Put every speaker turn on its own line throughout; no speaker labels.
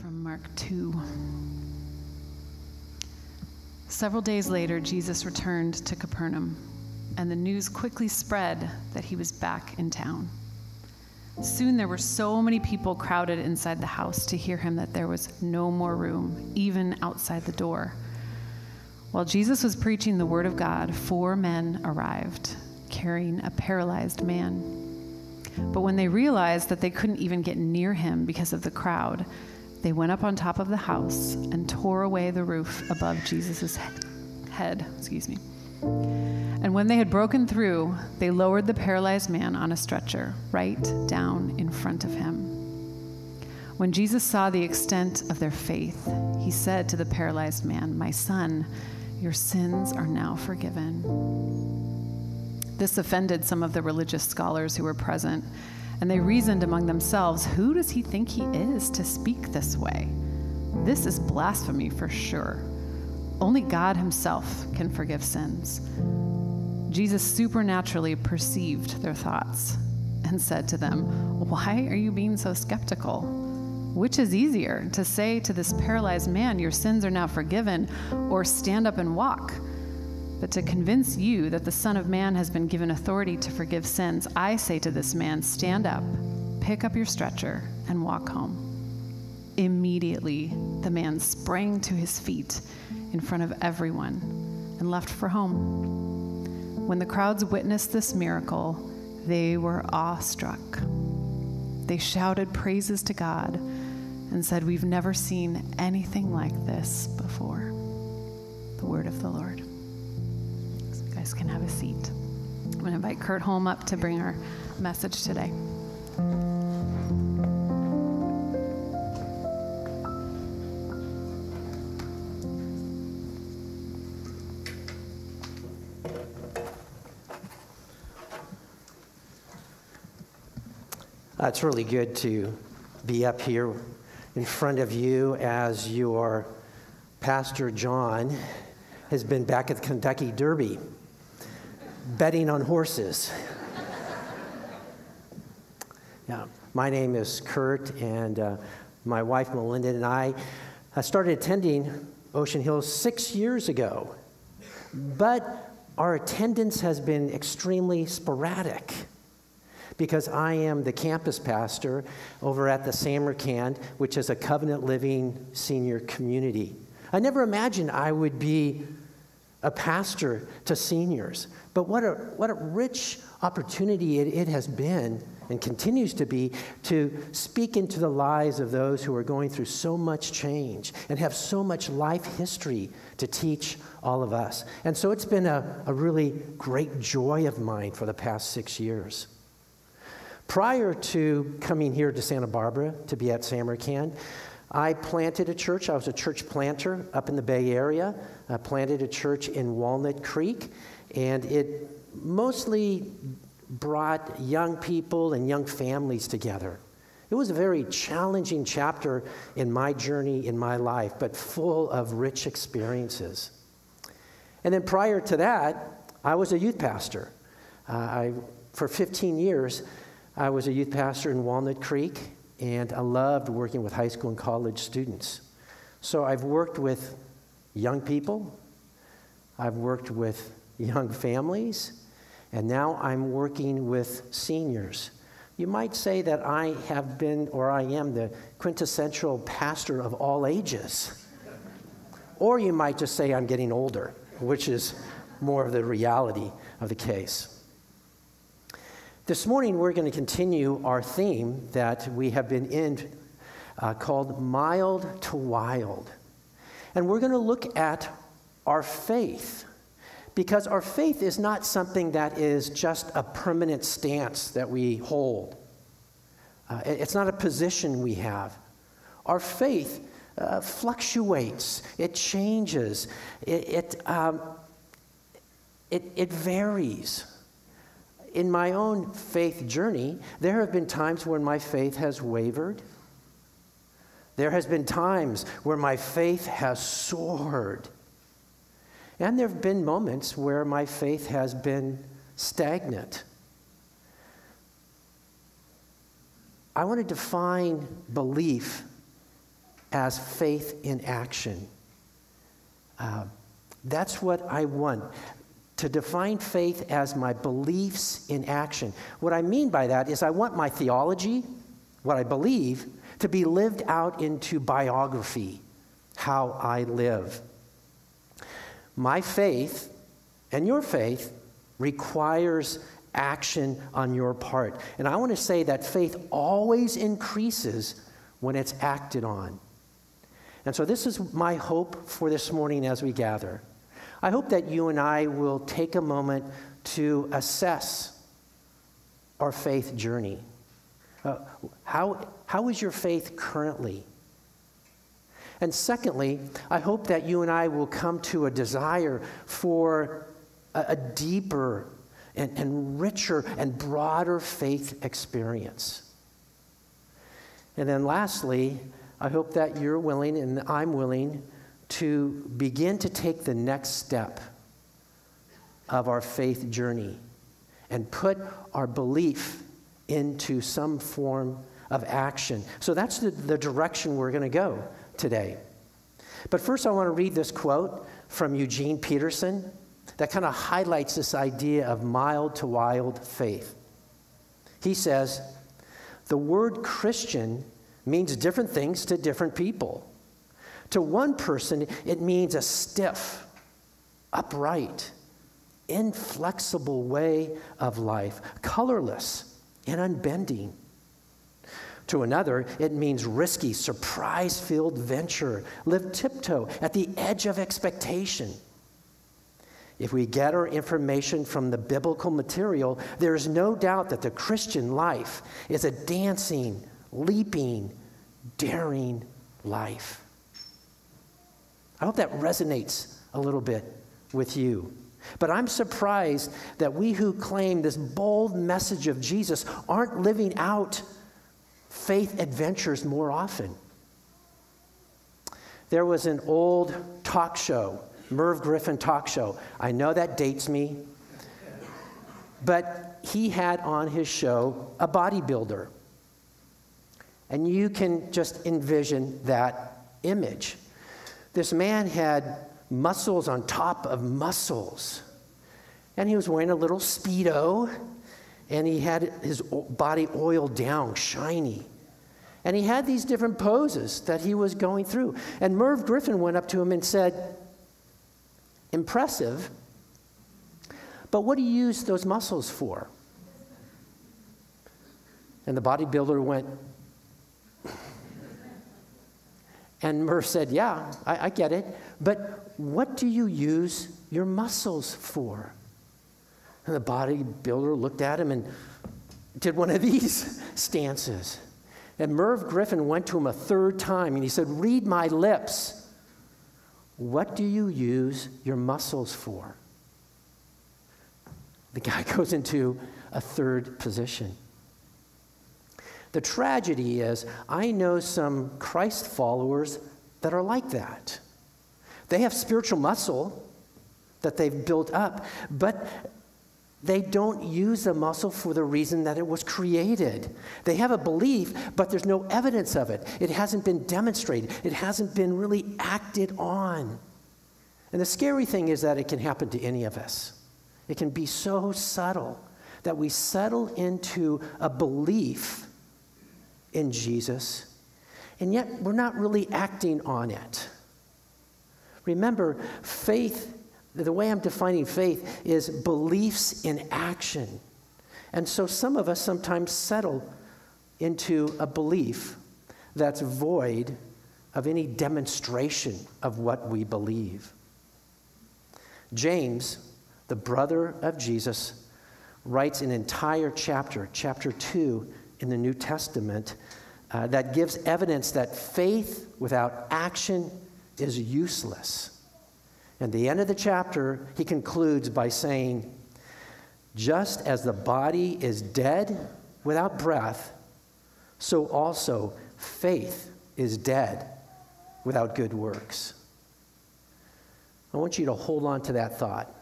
from Mark 2. Several days later, Jesus returned to Capernaum, and the news quickly spread that he was back in town. Soon there were so many people crowded inside the house to hear him that there was no more room, even outside the door. While Jesus was preaching the word of God, four men arrived, carrying a paralyzed man. But when they realized that they couldn't even get near him because of the crowd, they went up on top of the house and tore away the roof above Jesus' head. Excuse me. And when they had broken through, they lowered the paralyzed man on a stretcher right down in front of him. When Jesus saw the extent of their faith, he said to the paralyzed man, My son, your sins are now forgiven. This offended some of the religious scholars who were present and they reasoned among themselves, Who does he think he is to speak this way? This is blasphemy for sure. Only God himself can forgive sins. Jesus supernaturally perceived their thoughts and said to them, Why are you being so skeptical? Which is easier, to say to this paralyzed man, Your sins are now forgiven, or stand up and walk? But to convince you that the Son of Man has been given authority to forgive sins, I say to this man, Stand up, pick up your stretcher, and walk home. Immediately, the man sprang to his feet in front of everyone and left for home. When the crowds witnessed this miracle, they were awestruck. They shouted praises to God and said, We've never seen anything like this before. The word of the Lord guys can have a seat. I'm going to invite Kurt Holm up to bring our message today.
Uh, it's really good to be up here in front of you as your Pastor John has been back at the Kentucky Derby betting on horses. yeah, my name is Kurt, and uh, my wife Melinda and I uh, started attending Ocean Hills six years ago. But our attendance has been extremely sporadic because I am the campus pastor over at the Samarkand, which is a covenant living senior community. I never imagined I would be a pastor to seniors. But what a, what a rich opportunity it, it has been and continues to be to speak into the lives of those who are going through so much change and have so much life history to teach all of us. And so it's been a, a really great joy of mine for the past six years. Prior to coming here to Santa Barbara to be at Samarkand, I planted a church. I was a church planter up in the Bay Area. I planted a church in Walnut Creek, and it mostly brought young people and young families together. It was a very challenging chapter in my journey in my life, but full of rich experiences. And then prior to that, I was a youth pastor. Uh, I, for 15 years, I was a youth pastor in Walnut Creek and I loved working with high school and college students. So I've worked with young people, I've worked with young families, and now I'm working with seniors. You might say that I have been, or I am, the quintessential pastor of all ages. Or you might just say I'm getting older, which is more of the reality of the case. This morning, we're going to continue our theme that we have been in uh, called Mild to Wild. And we're going to look at our faith because our faith is not something that is just a permanent stance that we hold, uh, it's not a position we have. Our faith uh, fluctuates, it changes, it, it, um, it, it varies. In my own faith journey, there have been times when my faith has wavered. There has been times where my faith has soared. And there have been moments where my faith has been stagnant. I want to define belief as faith in action. Uh, that's what I want. To define faith as my beliefs in action. What I mean by that is I want my theology, what I believe, to be lived out into biography, how I live. My faith and your faith requires action on your part. And I want to say that faith always increases when it's acted on. And so, this is my hope for this morning as we gather. I hope that you and I will take a moment to assess our faith journey. Uh, how, how is your faith currently? And secondly, I hope that you and I will come to a desire for a, a deeper and, and richer and broader faith experience. And then lastly, I hope that you're willing and I'm willing to begin to take the next step of our faith journey and put our belief into some form of action. So that's the, the direction we're going to go today. But first, I want to read this quote from Eugene Peterson that kind of highlights this idea of mild to wild faith. He says, The word Christian means different things to different people. To one person, it means a stiff, upright, inflexible way of life, colorless and unbending. To another, it means risky, surprise filled venture, live tiptoe at the edge of expectation. If we get our information from the biblical material, there is no doubt that the Christian life is a dancing, leaping, daring life. I hope that resonates a little bit with you. But I'm surprised that we who claim this bold message of Jesus aren't living out faith adventures more often. There was an old talk show, Merv Griffin talk show. I know that dates me, but he had on his show a bodybuilder. And you can just envision that image. This man had muscles on top of muscles. And he was wearing a little Speedo, and he had his body oiled down, shiny. And he had these different poses that he was going through. And Merv Griffin went up to him and said, Impressive, but what do you use those muscles for? And the bodybuilder went, and Merv said, Yeah, I, I get it. But what do you use your muscles for? And the bodybuilder looked at him and did one of these stances. And Merv Griffin went to him a third time and he said, Read my lips. What do you use your muscles for? The guy goes into a third position. The tragedy is, I know some Christ followers that are like that. They have spiritual muscle that they've built up, but they don't use the muscle for the reason that it was created. They have a belief, but there's no evidence of it. It hasn't been demonstrated, it hasn't been really acted on. And the scary thing is that it can happen to any of us. It can be so subtle that we settle into a belief in Jesus, and yet we're not really acting on it. Remember, faith, the way I'm defining faith is beliefs in action. And so some of us sometimes settle into a belief that's void of any demonstration of what we believe. James, the brother of Jesus, writes an entire chapter, chapter 2 in the New Testament, uh, that gives evidence that faith without action is useless. And the end of the chapter, he concludes by saying, Just as the body is dead without breath, so also faith is dead without good works. I want you to hold on to that thought.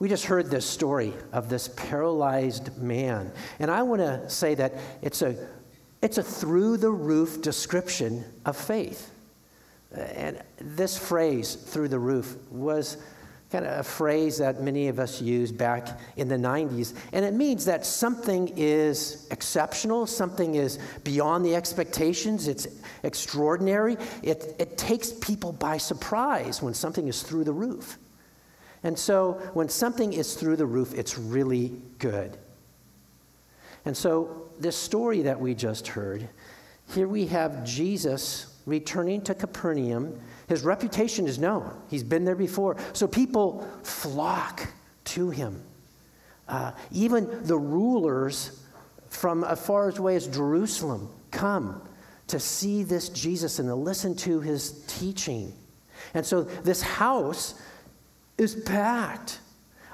We just heard this story of this paralyzed man. And I want to say that it's a, it's a through the roof description of faith. And this phrase, through the roof, was kind of a phrase that many of us used back in the 90s. And it means that something is exceptional, something is beyond the expectations, it's extraordinary. It, it takes people by surprise when something is through the roof. And so when something is through the roof, it's really good. And so, this story that we just heard, here we have Jesus returning to Capernaum. His reputation is known, he's been there before. So, people flock to him. Uh, even the rulers from as far away as Jerusalem come to see this Jesus and to listen to his teaching. And so, this house is packed.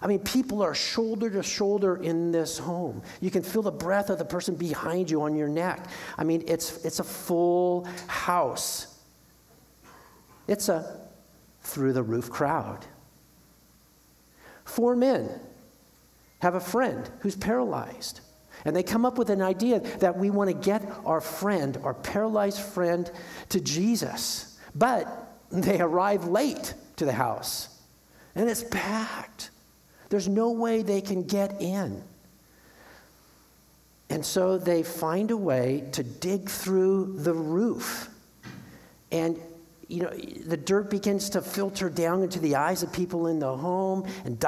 I mean, people are shoulder to shoulder in this home. You can feel the breath of the person behind you on your neck. I mean, it's, it's a full house. It's a through the roof crowd. Four men have a friend who's paralyzed. And they come up with an idea that we want to get our friend, our paralyzed friend, to Jesus. But they arrive late to the house and it's packed. There's no way they can get in. And so they find a way to dig through the roof. And you know, the dirt begins to filter down into the eyes of people in the home, and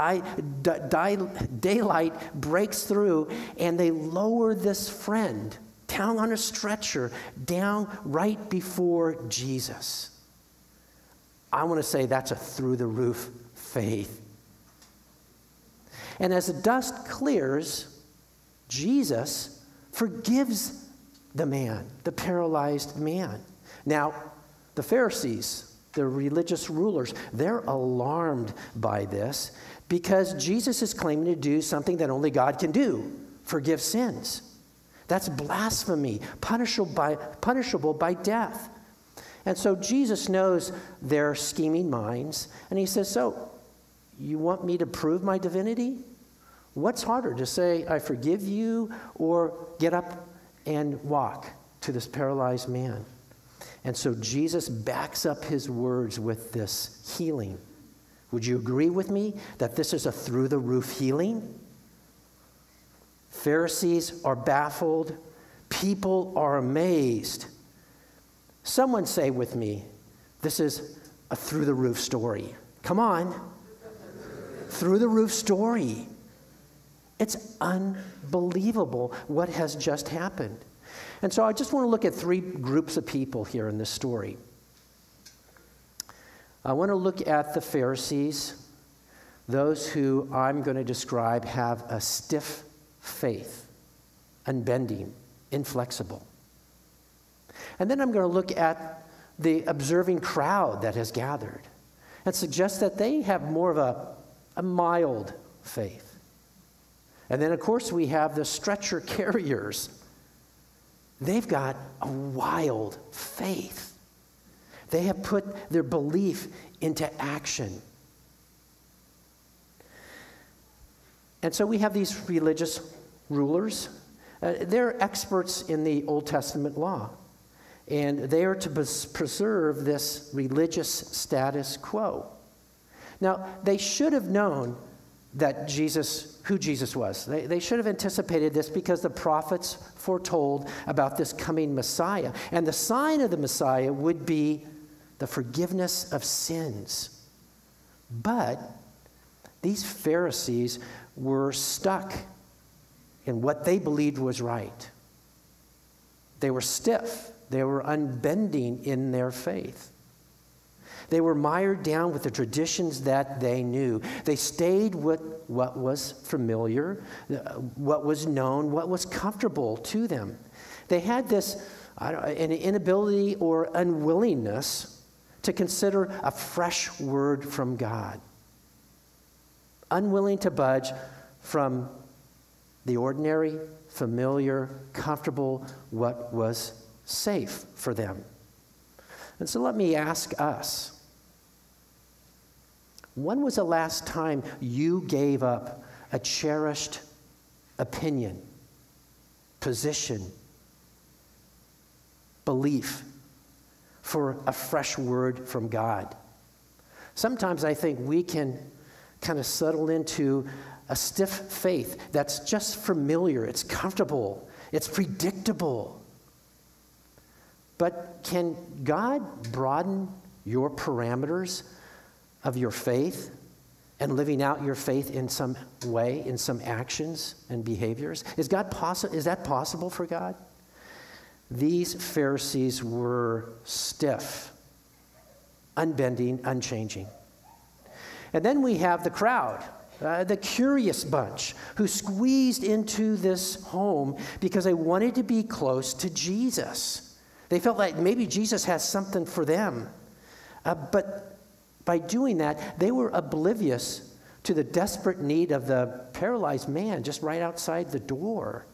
daylight breaks through, and they lower this friend down on a stretcher, down right before Jesus. I want to say that's a through the roof faith. And as the dust clears, Jesus forgives the man, the paralyzed man. Now, the Pharisees, the religious rulers, they're alarmed by this because Jesus is claiming to do something that only God can do forgive sins. That's blasphemy, punishable by, punishable by death. And so Jesus knows their scheming minds, and he says, So, you want me to prove my divinity? What's harder, to say, I forgive you, or get up and walk to this paralyzed man? And so Jesus backs up his words with this healing. Would you agree with me that this is a through the roof healing? Pharisees are baffled, people are amazed. Someone say with me, this is a through the roof story. Come on through the roof story. It's unbelievable what has just happened. And so I just want to look at three groups of people here in this story. I want to look at the Pharisees, those who I'm going to describe have a stiff faith, unbending, inflexible. And then I'm going to look at the observing crowd that has gathered and suggest that they have more of a a mild faith. And then, of course, we have the stretcher carriers. They've got a wild faith. They have put their belief into action. And so we have these religious rulers. Uh, they're experts in the Old Testament law. And they are to preserve this religious status quo. Now, they should have known that Jesus, who Jesus was. They, they should have anticipated this because the prophets foretold about this coming Messiah. And the sign of the Messiah would be the forgiveness of sins. But these Pharisees were stuck in what they believed was right. They were stiff, they were unbending in their faith. They were mired down with the traditions that they knew. They stayed with what was familiar, what was known, what was comfortable to them. They had this an inability or unwillingness to consider a fresh word from God. Unwilling to budge from the ordinary, familiar, comfortable, what was safe for them. And so let me ask us when was the last time you gave up a cherished opinion, position, belief for a fresh word from God? Sometimes I think we can kind of settle into a stiff faith that's just familiar, it's comfortable, it's predictable. But can God broaden your parameters of your faith and living out your faith in some way, in some actions and behaviors? Is, God possi- is that possible for God? These Pharisees were stiff, unbending, unchanging. And then we have the crowd, uh, the curious bunch, who squeezed into this home because they wanted to be close to Jesus. They felt like maybe Jesus has something for them. Uh, but by doing that, they were oblivious to the desperate need of the paralyzed man just right outside the door.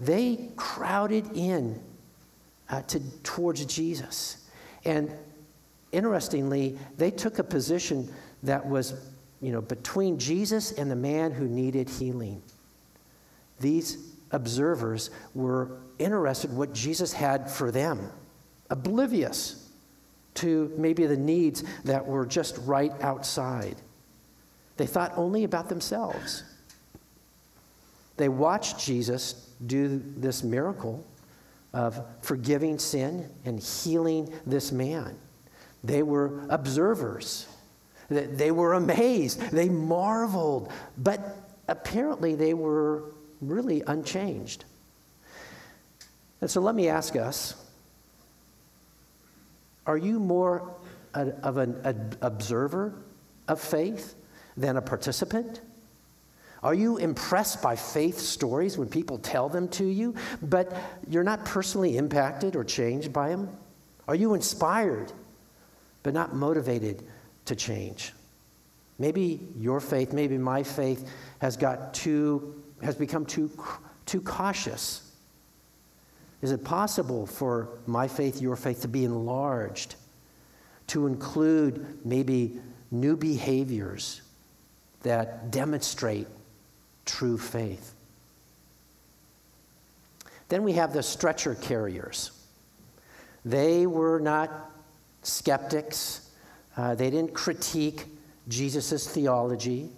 They crowded in uh, to, towards Jesus. And interestingly, they took a position that was, you know, between Jesus and the man who needed healing. These observers were interested in what Jesus had for them, oblivious to maybe the needs that were just right outside. They thought only about themselves. They watched Jesus do this miracle of forgiving sin and healing this man. They were observers. They were amazed. They marveled. But apparently, they were really unchanged. And so let me ask us are you more a, of an a, observer of faith than a participant? Are you impressed by faith stories when people tell them to you, but you're not personally impacted or changed by them? Are you inspired, but not motivated to change? Maybe your faith, maybe my faith has got too has become too, too cautious? Is it possible for my faith, your faith, to be enlarged, to include maybe new behaviors that demonstrate true faith? Then we have the stretcher carriers. They were not skeptics, uh, they didn't critique Jesus' theology.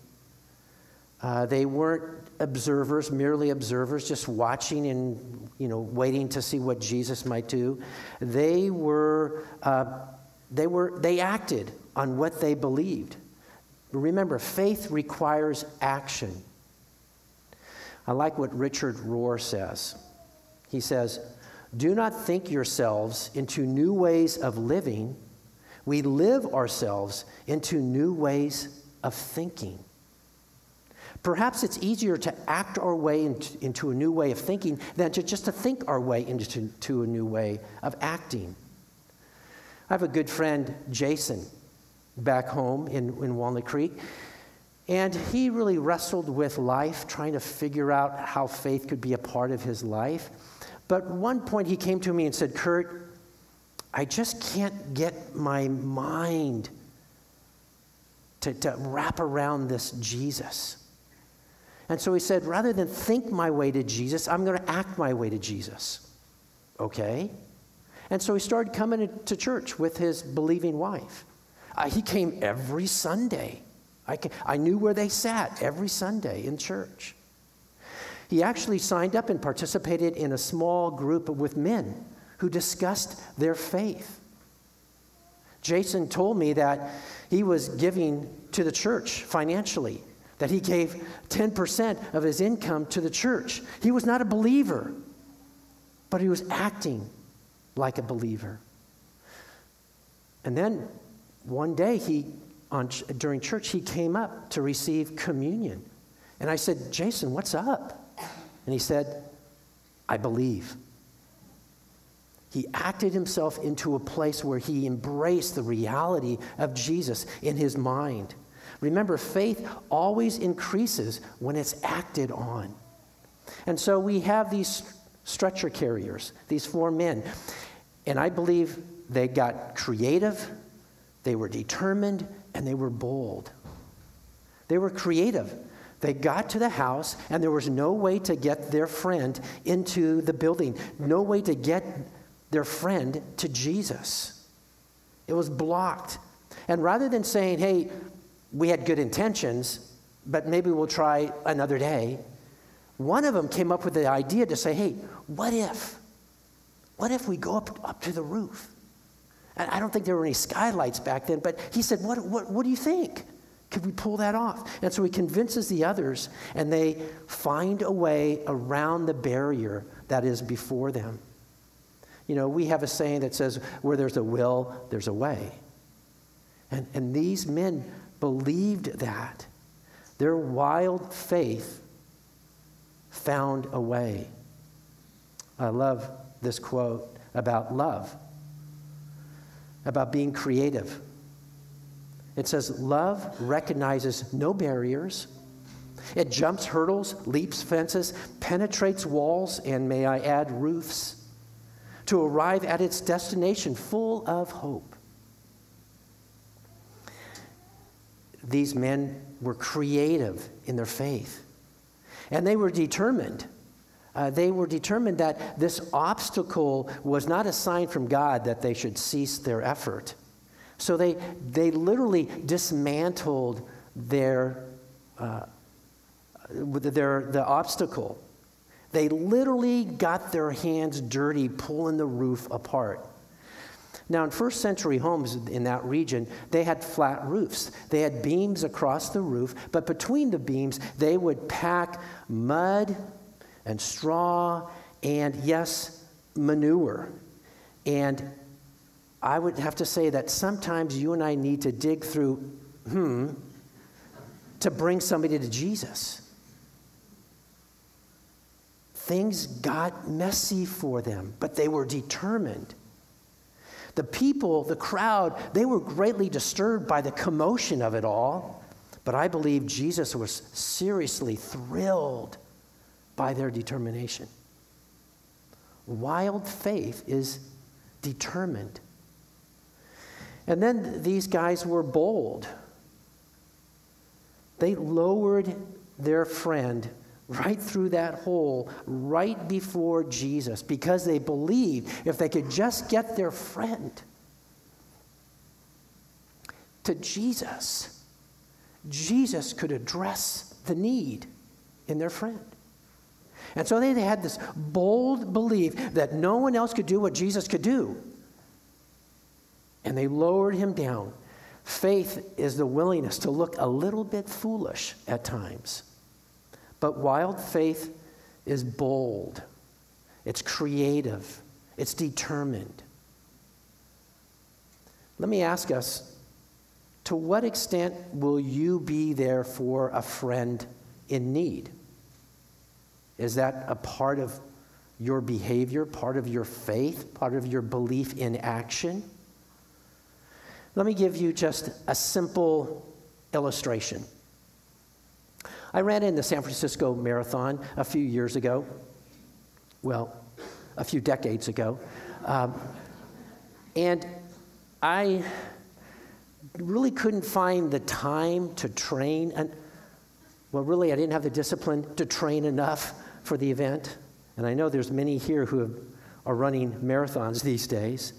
Uh, they weren't observers, merely observers, just watching and you know waiting to see what Jesus might do. They were uh, they were they acted on what they believed. Remember, faith requires action. I like what Richard Rohr says. He says, "Do not think yourselves into new ways of living. We live ourselves into new ways of thinking." Perhaps it's easier to act our way into, into, a new way of thinking than to just to think our way into to a new way of acting. I have a good friend, Jason, back home in, in Walnut Creek, and he really wrestled with life, trying to figure out how faith could be a part of his life. But one point he came to me and said, Kurt, I just can't get my mind to, to wrap around this Jesus. And so he said, rather than think my way to Jesus, I'm going to act my way to Jesus. Okay? And so he started coming to church with his believing wife. Uh, he came every Sunday. I, I knew where they sat every Sunday in church. He actually signed up and participated in a small group with men who discussed their faith. Jason told me that he was giving to the church financially that he gave 10% of his income to the church. He was not a believer, but he was acting like a believer. And then one day, he, on, during church, he came up to receive communion. And I said, Jason, what's up? And he said, I believe. He acted himself into a place where he embraced the reality of Jesus in his mind. Remember, faith always increases when it's acted on. And so we have these stretcher carriers, these four men. And I believe they got creative, they were determined, and they were bold. They were creative. They got to the house, and there was no way to get their friend into the building, no way to get their friend to Jesus. It was blocked. And rather than saying, hey, we had good intentions, but maybe we'll try another day, one of them came up with the idea to say, hey, what if? What if we go up, up to the roof? And I don't think there were any skylights back then, but he said, what, what, what do you think? Could we pull that off? And so he convinces the others, and they find a way around the barrier that is before them. You know, we have a saying that says, where there's a will, there's a way. And, and these men believed that. Their wild faith found a way. I love this quote about love, about being creative. It says, Love recognizes no barriers. It jumps hurdles, leaps fences, penetrates walls, and may I add, roofs, to arrive at its destination full of hope. These men were creative in their faith, and they were determined. Uh, they were determined that this obstacle was not a sign from God that they should cease their effort. So they, they literally dismantled their, uh, their, the obstacle. They literally got their hands dirty pulling the roof apart. Now, in first century homes in that region, they had flat roofs. They had beams across the roof, but between the beams, they would pack mud and straw and, yes, manure. And I would have to say that sometimes you and I need to dig through, hmm, to bring somebody to Jesus. Things got messy for them, but they were determined. The people, the crowd, they were greatly disturbed by the commotion of it all, but I believe Jesus was seriously thrilled by their determination. Wild faith is determined. And then these guys were bold. They lowered their friend right through that hole, right before Jesus, because they believed if they could just get their friend to Jesus, Jesus could address the need in their friend. And so they, they had this bold belief that no one else could do what Jesus could do and they lowered him down. Faith is the willingness to look a little bit foolish at times. But wild faith is bold, it's creative, it's determined. Let me ask us to what extent will you be there for a friend in need? Is that a part of your behavior, part of your faith, part of your belief in action? Let me give you just a simple illustration. I ran in the San Francisco Marathon a few years ago. Well, a few decades ago. Um, and I really couldn't find the time to train. And, well, really, I didn't have the discipline to train enough for the event. And I know there's many here who have, are running marathons these days.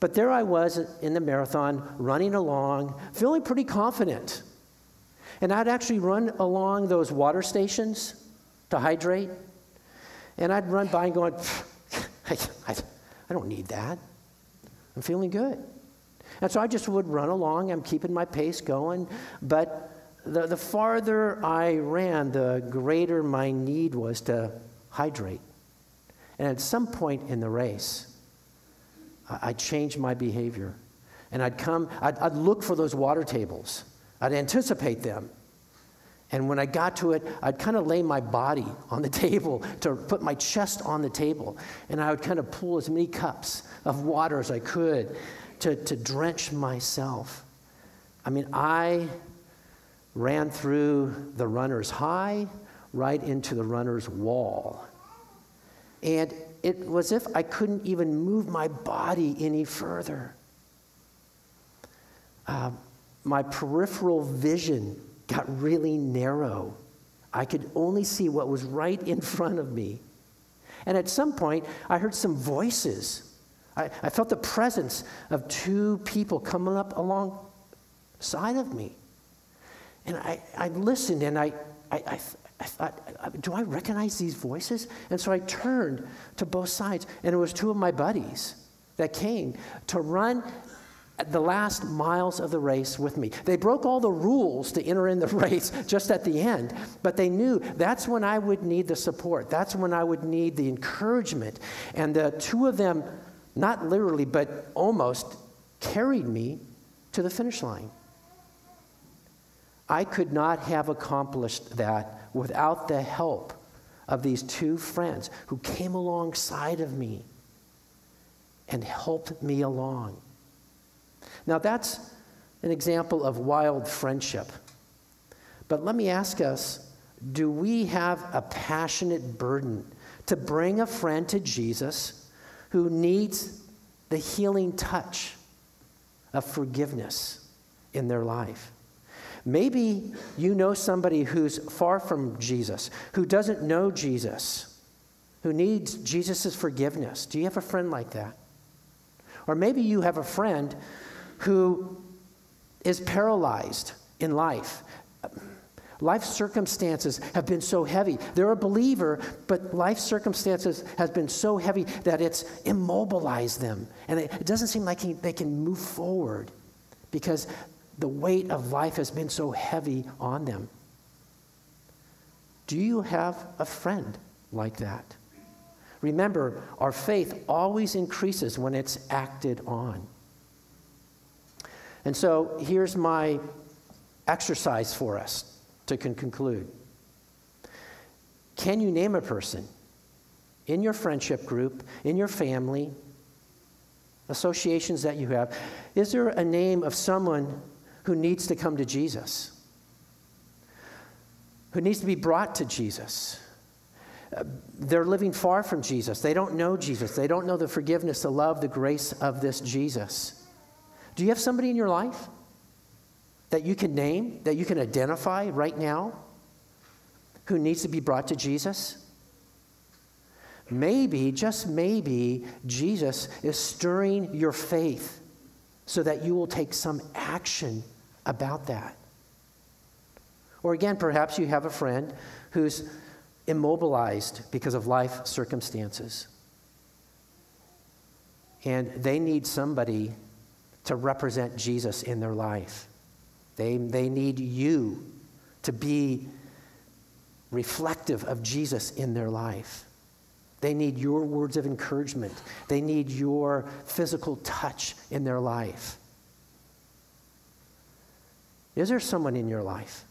But there I was in the marathon, running along, feeling pretty confident. And I'd actually run along those water stations to hydrate. And I'd run by and going, I, I, I don't need that. I'm feeling good. And so I just would run along. I'm keeping my pace going. But the, the farther I ran, the greater my need was to hydrate. And at some point in the race, I changed my behavior. And I'd come, I'd, I'd look for those water tables, I'd anticipate them. And when I got to it, I'd kind of lay my body on the table to put my chest on the table. And I would kind of pull as many cups of water as I could to, to drench myself. I mean, I ran through the runner's high right into the runner's wall. And it was if I couldn't even move my body any further. Uh, my peripheral vision got really narrow. I could only see what was right in front of me. And at some point, I heard some voices. I, I felt the presence of two people coming up alongside of me. And I, I listened and I, I, I, I thought, do I recognize these voices? And so I turned to both sides, and it was two of my buddies that came to run the last miles of the race with me. They broke all the rules to enter in the race just at the end, but they knew that's when I would need the support. That's when I would need the encouragement. And the two of them, not literally, but almost, carried me to the finish line. I could not have accomplished that without the help of these two friends who came alongside of me and helped me along. Now, that's an example of wild friendship. But let me ask us do we have a passionate burden to bring a friend to Jesus who needs the healing touch of forgiveness in their life? Maybe you know somebody who's far from Jesus, who doesn't know Jesus, who needs Jesus' forgiveness. Do you have a friend like that? Or maybe you have a friend who is paralyzed in life. Life circumstances have been so heavy. They're a believer, but life circumstances has been so heavy that it's immobilized them. And it, doesn't seem like they can move forward because the weight of life has been so heavy on them. Do you have a friend like that? Remember, our faith always increases when it's acted on. And so here's my exercise for us to con- conclude. Can you name a person in your friendship group, in your family, associations that you have? Is there a name of someone who needs to come to Jesus, who needs to be brought to Jesus. Uh, they're living far from Jesus. They don't know Jesus. They don't know the forgiveness, the love, the grace of this Jesus. Do you have somebody in your life that you can name, that you can identify right now who needs to be brought to Jesus? Maybe, just maybe, Jesus is stirring your faith so that you will take some action about that. Or again, perhaps you have a friend who's immobilized because of life circumstances. And they need somebody to represent Jesus in their life. They, they need you to be reflective of Jesus in their life. They need your words of encouragement. They need your physical touch in their life. Is there someone in your life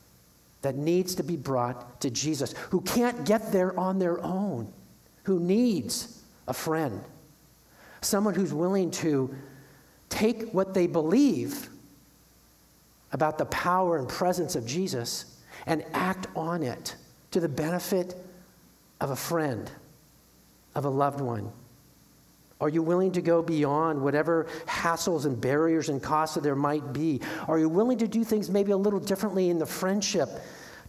that needs to be brought to Jesus, who can't get there on their own, who needs a friend? Someone who's willing to take what they believe about the power and presence of Jesus and act on it to the benefit of a friend, of a loved one. Are you willing to go beyond whatever hassles and barriers and costs that there might be? Are you willing to do things maybe a little differently in the friendship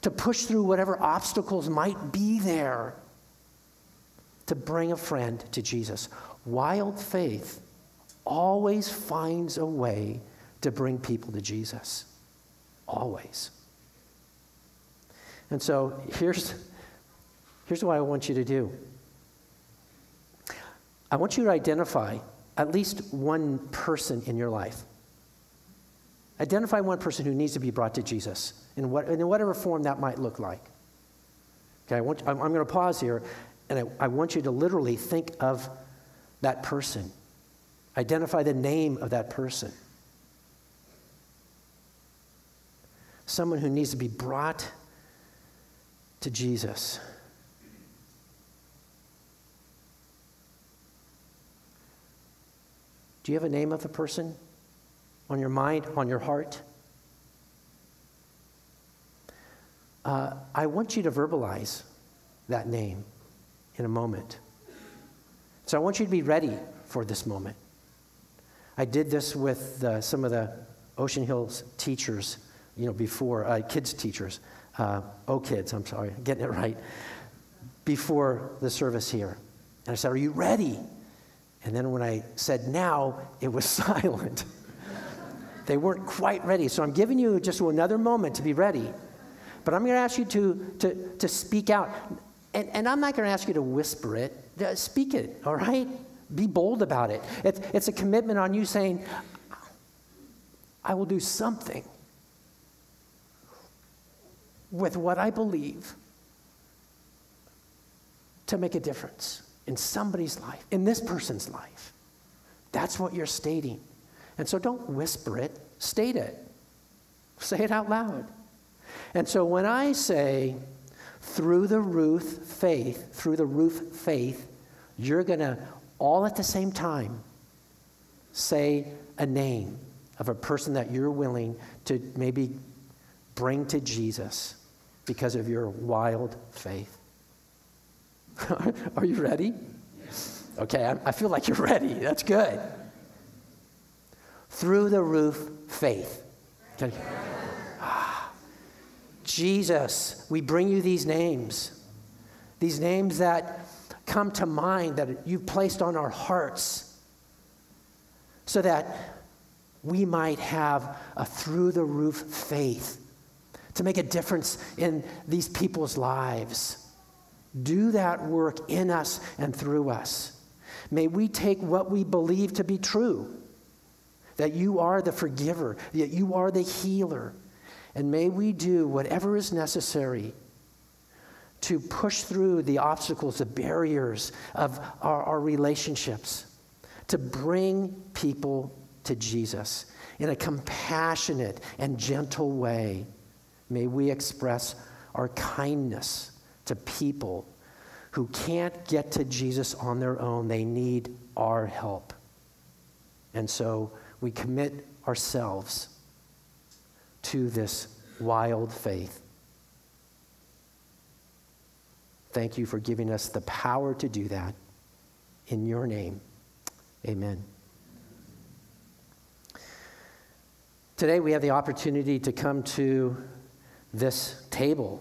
to push through whatever obstacles might be there to bring a friend to Jesus? Wild faith always finds a way to bring people to Jesus. Always. And so here's, here's what I want you to do. I want you to identify at least one person in your life. Identify one person who needs to be brought to Jesus in, what, in whatever form that might look like. Okay, I want, I'm, I'm going to pause here and I, I want you to literally think of that person. Identify the name of that person. Someone who needs to be brought to Jesus. Do you have a name of the person on your mind, on your heart? Uh, I want you to verbalize that name in a moment. So I want you to be ready for this moment. I did this with uh, some of the Ocean Hills teachers, you know, before, uh, kids teachers, uh, oh kids, I'm sorry, getting it right, before the service here. And I said, Are you ready? And then when I said now, it was silent. they weren't quite ready. So I'm giving you just another moment to be ready. But I'm going to ask you to, to, to speak out. And, and I'm not going to ask you to whisper it, speak it, all right? Be bold about it. It's, it's a commitment on you saying, I will do something with what I believe to make a difference in somebody's life, in this person's life. That's what you're stating. And so don't whisper it, state it. Say it out loud. And so when I say, through the roof faith, through the roof faith, you're going to all at the same time say a name of a person that you're willing to maybe bring to Jesus because of your wild faith. Are you ready? Okay, I, feel like you're ready. That's good. Through the roof faith. Okay. Ah, Jesus, we bring you these names. These names that come to mind that you've placed on our hearts so that we might have a through the roof faith to make a difference in these people's lives. Do that work in us and through us. May we take what we believe to be true that you are the forgiver, that you are the healer, and may we do whatever is necessary to push through the obstacles, the barriers of our, our relationships, to bring people to Jesus in a compassionate and gentle way. May we express our kindness to people who can't get to Jesus on their own. They need our help. And so we commit ourselves to this wild faith. Thank you for giving us the power to do that. In your name, amen. Today we have the opportunity to come to this table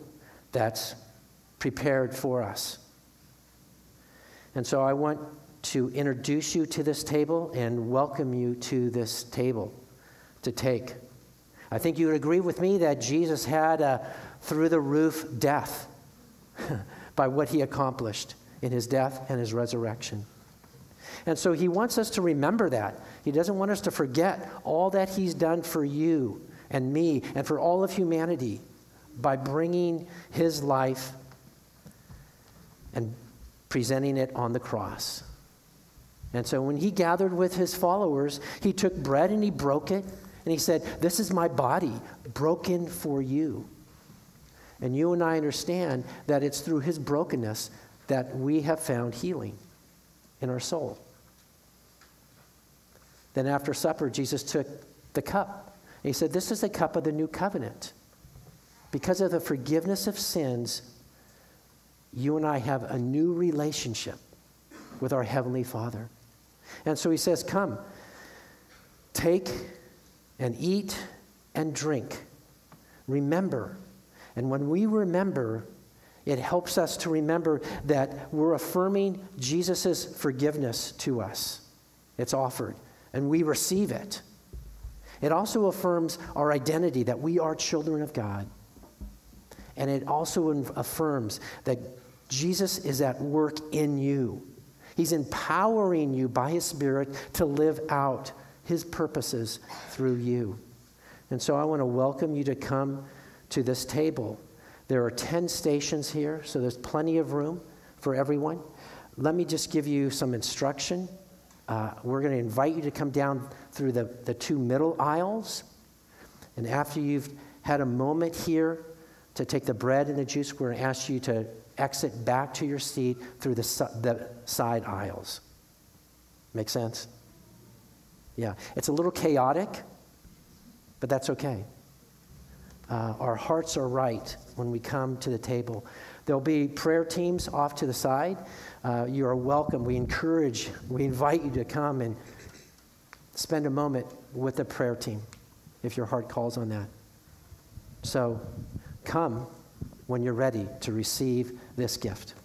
that's prepared for us. And so I want to introduce you to this table and welcome you to this table to take. I think you would agree with me that Jesus had a through the roof death. by what he accomplished in his death and his resurrection. And so he wants us to remember that. He doesn't want us to forget all that he's done for you and me and for all of humanity by bringing his life and presenting it on the cross. And so when he gathered with his followers, he took bread and he broke it and he said, This is my body broken for you. And you and I understand that it's through his brokenness that we have found healing in our soul. Then after supper, Jesus took the cup. And he said, This is the cup of the new covenant. Because of the forgiveness of sins, you and I have a new relationship with our Heavenly Father. And so he says, Come, take and eat and drink. Remember and when we remember, it helps us to remember that we're affirming Jesus' forgiveness to us. It's offered, and we receive it. It also affirms our identity that we are children of God. And it also affirms that Jesus is at work in you. He's empowering you by His Spirit to live out His purposes through you. And so I want to welcome you to come to this table. There are 10 stations here, so there's plenty of room for everyone. Let me just give you some instruction. Uh, we're going to invite you to come down through the, the two middle aisles. And after you've had a moment here to take the bread and the juice, we're going to ask you to exit back to your seat through the, the side aisles. Make sense? Yeah. It's a little chaotic, but that's okay. Uh, our hearts are right when we come to the table. There'll be prayer teams off to the side. Uh, you are welcome. We encourage, we invite you to come and spend a moment with the prayer team if your heart calls on that. So come when you're ready to receive this gift.